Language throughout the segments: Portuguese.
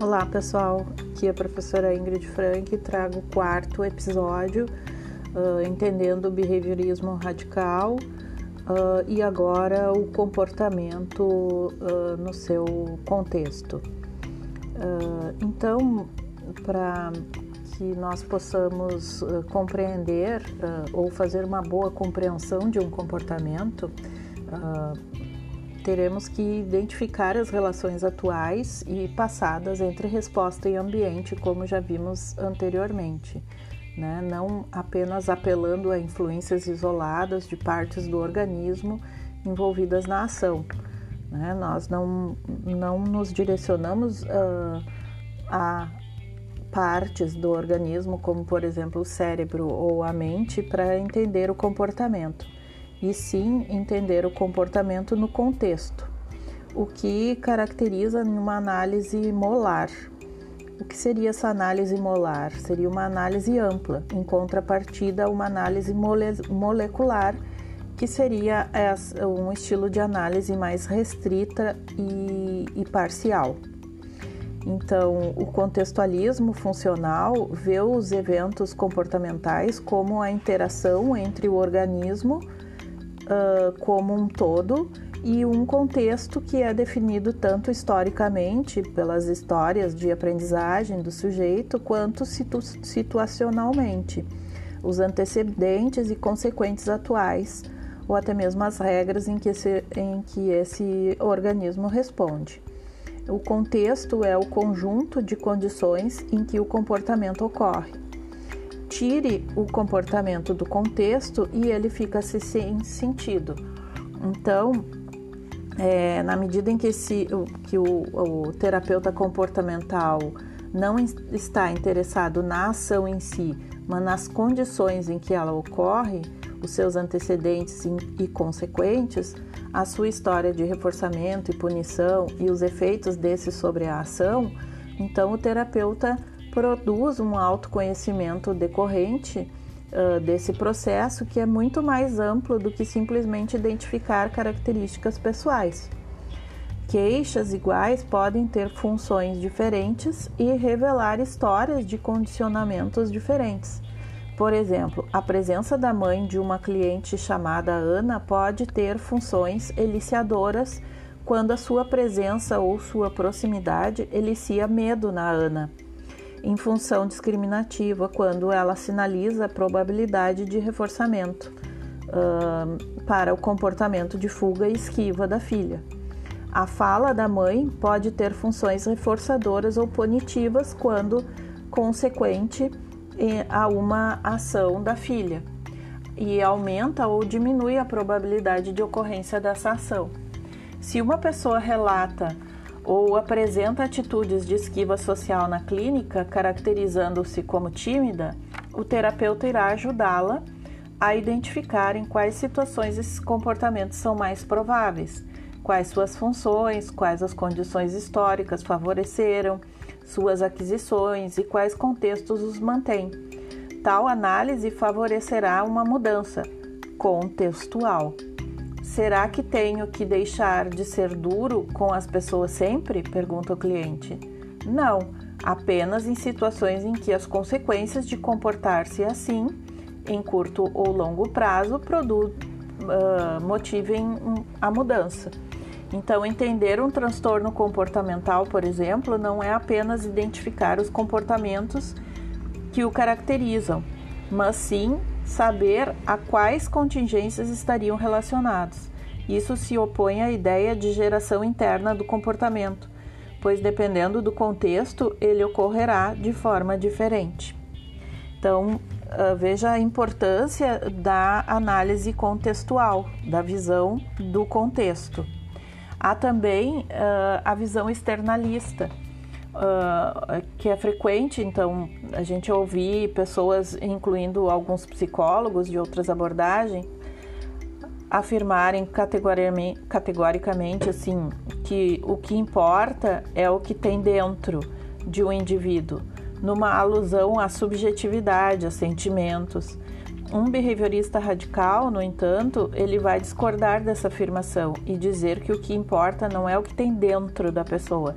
Olá pessoal, aqui é a professora Ingrid Frank e trago o quarto episódio uh, Entendendo o Behaviorismo Radical uh, e agora o comportamento uh, no seu contexto. então, para que nós possamos compreender ou fazer uma boa compreensão de um comportamento, teremos que identificar as relações atuais e passadas entre resposta e ambiente, como já vimos anteriormente, né? não apenas apelando a influências isoladas de partes do organismo envolvidas na ação. Né? Nós não, não nos direcionamos uh, a partes do organismo, como por exemplo o cérebro ou a mente, para entender o comportamento e sim entender o comportamento no contexto, o que caracteriza uma análise molar. O que seria essa análise molar? Seria uma análise ampla, em contrapartida a uma análise mole molecular, que seria um estilo de análise mais restrita e, e parcial. Então, o contextualismo funcional vê os eventos comportamentais como a interação entre o organismo uh, como um todo e um contexto que é definido tanto historicamente pelas histórias de aprendizagem do sujeito quanto situ situacionalmente, os antecedentes e consequentes atuais, ou até mesmo as regras em que esse, em que esse organismo responde. O contexto é o conjunto de condições em que o comportamento ocorre tire o comportamento do contexto e ele fica sem sentido. Então, é, na medida em que, esse, que o, o terapeuta comportamental não está interessado na ação em si, mas nas condições em que ela ocorre, os seus antecedentes e consequentes, a sua história de reforçamento e punição e os efeitos desse sobre a ação, então o terapeuta produz um autoconhecimento decorrente uh, desse processo que é muito mais amplo do que simplesmente identificar características pessoais. Queixas iguais podem ter funções diferentes e revelar histórias de condicionamentos diferentes. Por exemplo, a presença da mãe de uma cliente chamada Ana pode ter funções eliciadoras quando a sua presença ou sua proximidade elicia medo na Ana em função discriminativa quando ela sinaliza a probabilidade de reforçamento uh, para o comportamento de fuga e esquiva da filha. A fala da mãe pode ter funções reforçadoras ou punitivas quando consequente a uma ação da filha e aumenta ou diminui a probabilidade de ocorrência dessa ação. Se uma pessoa relata ou apresenta atitudes de esquiva social na clínica, caracterizando-se como tímida, o terapeuta irá ajudá-la a identificar em quais situações esses comportamentos são mais prováveis, quais suas funções, quais as condições históricas favoreceram suas aquisições e quais contextos os mantêm. Tal análise favorecerá uma mudança contextual. Será que tenho que deixar de ser duro com as pessoas sempre? pergunta o cliente. Não, apenas em situações em que as consequências de comportar-se assim, em curto ou longo prazo, produ, uh, motivem a mudança. Então, entender um transtorno comportamental, por exemplo, não é apenas identificar os comportamentos que o caracterizam, mas sim saber a quais contingências estariam relacionados. Isso se opõe à ideia de geração interna do comportamento, pois dependendo do contexto, ele ocorrerá de forma diferente. Então, ah, veja a importância da análise contextual, da visão do contexto. Há também uh, a visão externalista, uh, que é frequente, então, a gente ouvir pessoas, incluindo alguns psicólogos de outras abordagens, afirmarem categoricamente, assim que o que importa é o que tem dentro de um indivíduo, numa alusão à subjetividade, a sentimentos. Um behaviorista radical, no entanto, ele vai discordar dessa afirmação e dizer que o que importa não é o que tem dentro da pessoa,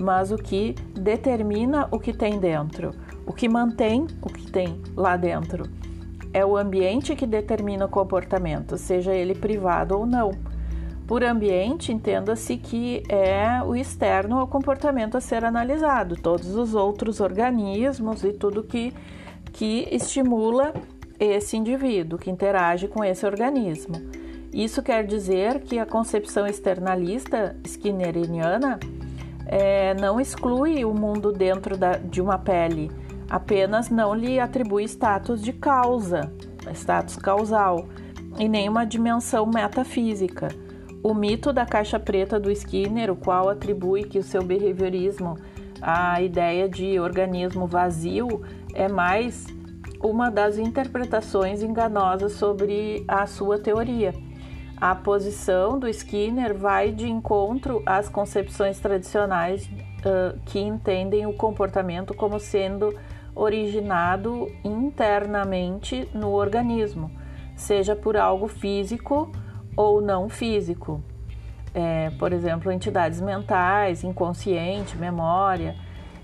mas o que determina o que tem dentro, o que mantém o que tem lá dentro. É o ambiente que determina o comportamento, seja ele privado ou não. Por ambiente, entenda-se que é o externo o comportamento a ser analisado, todos os outros organismos e tudo que, que estimula esse indivíduo, que interage com esse organismo. Isso quer dizer que a concepção externalista skinneriana é, não exclui o mundo dentro da, de uma pele, apenas não lhe atribui status de causa, status causal, e nem uma dimensão metafísica. O mito da caixa preta do Skinner, o qual atribui que o seu behaviorismo à ideia de organismo vazio, é mais uma das interpretações enganosas sobre a sua teoria. A posição do Skinner vai de encontro às concepções tradicionais uh, que entendem o comportamento como sendo originado internamente no organismo, seja por algo físico ou não físico. É, por exemplo, entidades mentais, inconsciente, memória.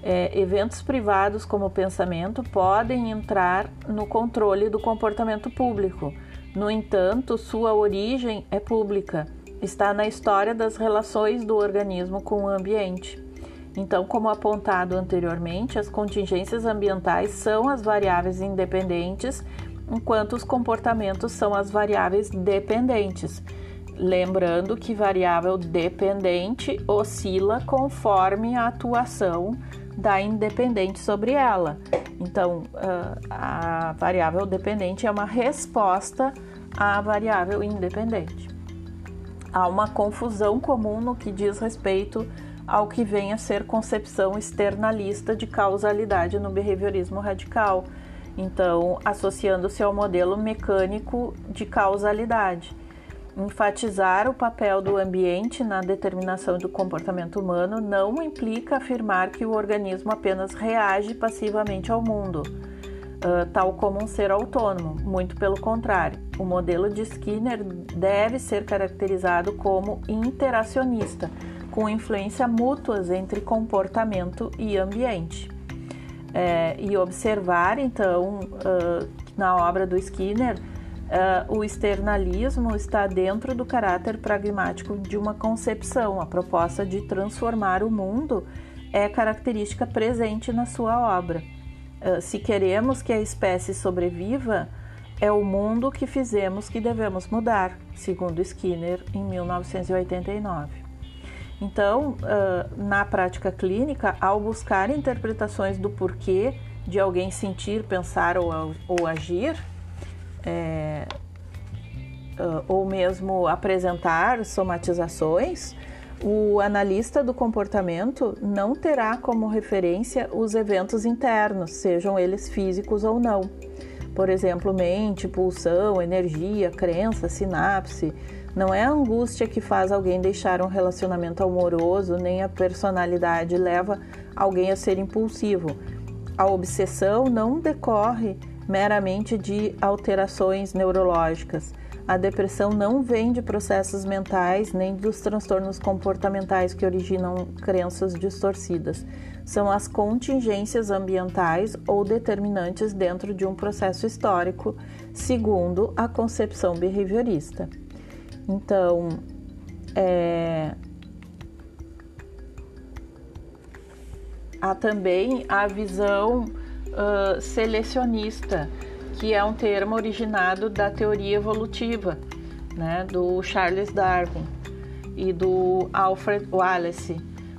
É, eventos privados como pensamento podem entrar no controle do comportamento público. No entanto, sua origem é pública, está na história das relações do organismo com o ambiente. Então, como apontado anteriormente, as contingências ambientais são as variáveis independentes enquanto os comportamentos são as variáveis dependentes. Lembrando que variável dependente oscila conforme a atuação da independente sobre ela. Então, ah, a variável dependente é uma resposta à variável independente. Há uma confusão comum no que diz respeito ao que vem a ser concepção externalista de causalidade no behaviorismo radical então, associando-se ao modelo mecânico de causalidade. Enfatizar o papel do ambiente na determinação do comportamento humano não implica afirmar que o organismo apenas reage passivamente ao mundo, tal como um ser autônomo. Muito pelo contrário, o modelo de Skinner deve ser caracterizado como interacionista, com influência mútuas entre comportamento e ambiente é, e observar, então, na obra do Skinner, uh, o externalismo está dentro do caráter pragmático de uma concepção. A proposta de transformar o mundo é característica presente na sua obra. Uh, se queremos que a espécie sobreviva, é o mundo que fizemos que devemos mudar, segundo Skinner em 1989. Então, uh, na prática clínica, ao buscar interpretações do porquê de alguém sentir, pensar ou, ou agir, é, uh, ou mesmo apresentar somatizações, o analista do comportamento não terá como referência os eventos internos, sejam eles físicos ou não. Por exemplo, mente, pulsão, energia, crença, sinapse, não é a angústia que faz alguém deixar um relacionamento amoroso, nem a personalidade leva alguém a ser impulsivo. A obsessão não decorre meramente de alterações neurológicas. A depressão não vem de processos mentais nem dos transtornos comportamentais que originam crenças distorcidas. São as contingências ambientais ou determinantes dentro de um processo histórico, segundo a concepção behaviorista. Então, é, há também a visão uh, selecionista, que é um termo originado da teoria evolutiva, né, do Charles Darwin e do Alfred Wallace,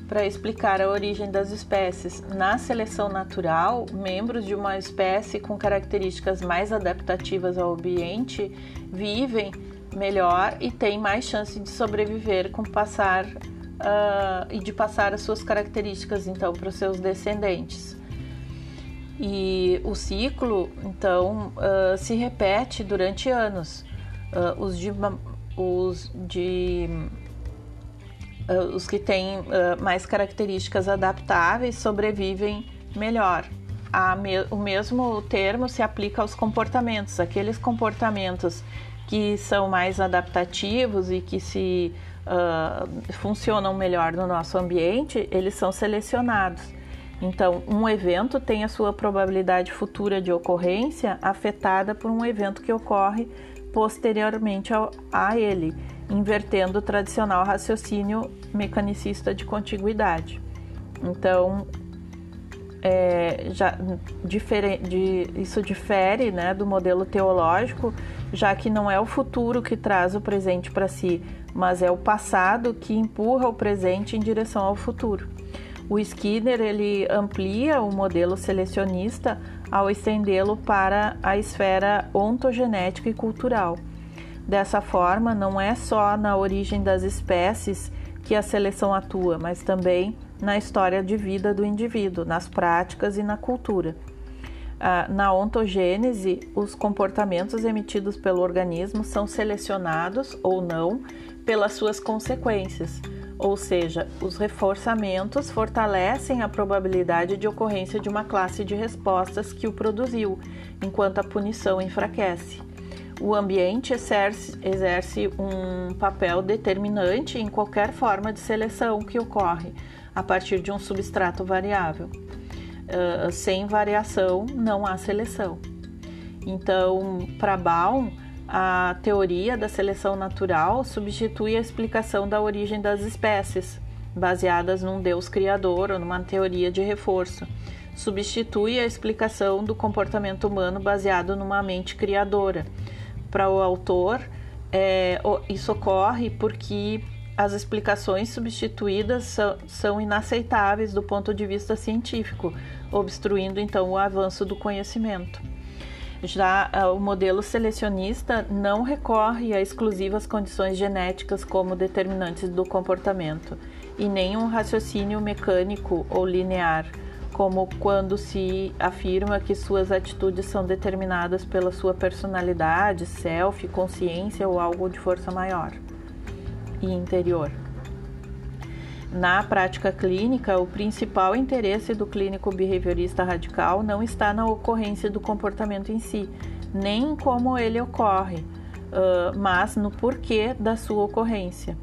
para explicar a origem das espécies. Na seleção natural, membros de uma espécie com características mais adaptativas ao ambiente vivem melhor e tem mais chance de sobreviver com passar uh, e de passar as suas características então para os seus descendentes. E o ciclo então uh, se repete durante anos. Uh, os de, os, de os que têm mais características adaptáveis sobrevivem melhor. Me, o mesmo termo se aplica aos comportamentos. Aqueles comportamentos que são mais adaptativos e que se uh, funcionam melhor no nosso ambiente, eles são selecionados. Então, um evento tem a sua probabilidade futura de ocorrência afetada por um evento que ocorre posteriormente a ele, invertendo o tradicional raciocínio mecanicista de contiguidade. Então, é, já, difere, de, isso difere né, do modelo teológico, já que não é o futuro que traz o presente para si, mas é o passado que empurra o presente em direção ao futuro. O Skinner ele amplia o modelo selecionista ao estendê-lo para a esfera ontogenética e cultural. Dessa forma, não é só na origem das espécies que a seleção atua, mas também na história de vida do indivíduo, nas práticas e na cultura. Ah, na ontogênese, os comportamentos emitidos pelo organismo são selecionados ou não pelas suas consequências, ou seja, os reforçamentos fortalecem a probabilidade de ocorrência de uma classe de respostas que o produziu, enquanto a punição enfraquece. O ambiente exerce, exerce um papel determinante em qualquer forma de seleção que ocorre a partir de um substrato variável. Uh, sem variação não há seleção. Então, para Baum, a teoria da seleção natural substitui a explicação da origem das espécies, baseadas num Deus criador ou numa teoria de reforço. Substitui a explicação do comportamento humano baseado numa mente criadora. Para o autor, é, isso ocorre porque as explicações substituídas são, são inaceitáveis do ponto de vista científico, obstruindo então o avanço do conhecimento. Já ah, o modelo selecionista não recorre a exclusivas condições genéticas como determinantes do comportamento, e nem um raciocínio mecânico ou linear, como quando se afirma que suas atitudes são determinadas pela sua personalidade, self, consciência ou algo de força maior e interior. Na prática clínica, o principal interesse do clínico behaviorista radical não está na ocorrência do comportamento em si, nem em como ele ocorre, mas no porquê da sua ocorrência.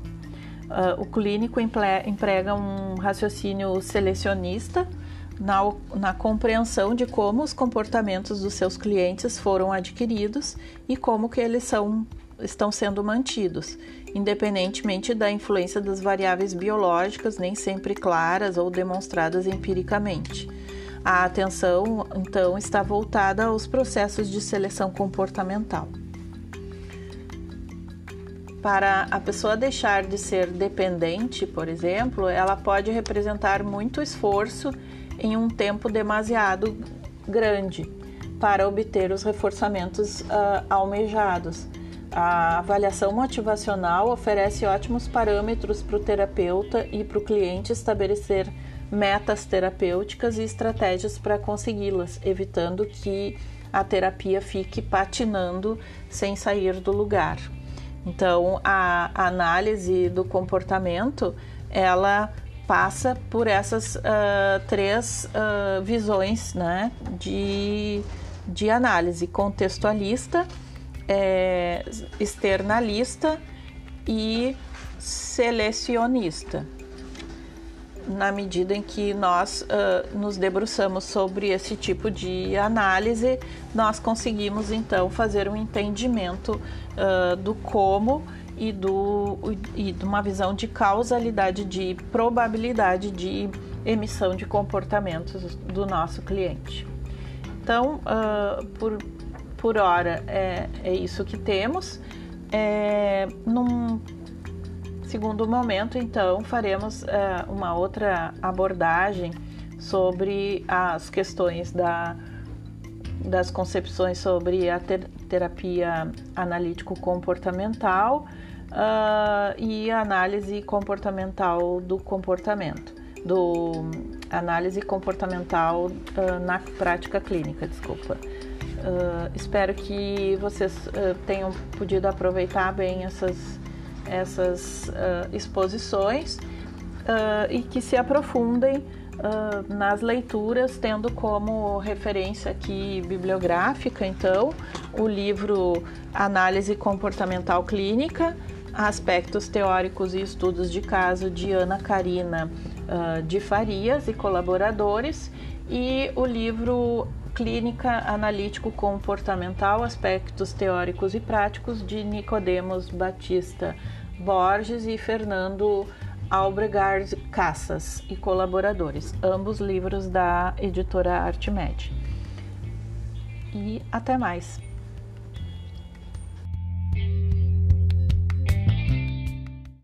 o clínico emprega um raciocínio selecionista na, na, compreensão de como os comportamentos dos seus clientes foram adquiridos e como que eles são estão sendo mantidos, independentemente da influência das variáveis biológicas, nem sempre claras ou demonstradas empiricamente. A atenção, então, está voltada aos processos de seleção comportamental. Para a pessoa deixar de ser dependente, por exemplo, ela pode representar muito esforço em um tempo demasiado grande para obter os reforçamentos uh, almejados a avaliação motivacional oferece ótimos parâmetros para o terapeuta e para o cliente estabelecer metas terapêuticas e estratégias para consegui-las, evitando que a terapia fique patinando sem sair do lugar. Então, a análise do comportamento ela passa por essas uh, três uh, visões né, de, de análise contextualista é, externalista e selecionista, na medida em que nós uh, nos debruçamos sobre esse tipo de análise, nós conseguimos então fazer um entendimento uh, do como e, do, e de uma visão de causalidade, de probabilidade de emissão de comportamentos do nosso cliente. Então, uh, por, por hora é, é isso que temos. É, num segundo momento, então, faremos é, uma outra abordagem sobre as questões da, das concepções sobre a ter, terapia analítico-comportamental uh, e análise comportamental do comportamento, do análise comportamental uh, na prática clínica, desculpa. Uh, espero que vocês uh, tenham podido aproveitar bem essas, essas uh, exposições e que se aprofundem nas leituras, tendo como referência aqui bibliográfica, então, o livro Análise Comportamental Clínica, Aspectos Teóricos e Estudos de Caso de Ana Karina uh, de Farias e colaboradores, e o livro Clínica Analítico Comportamental, Aspectos Teóricos e Práticos de Nicodemos Batista Borges e Fernando Albregard Cassas e colaboradores, ambos livros da editora Artmed. E até mais!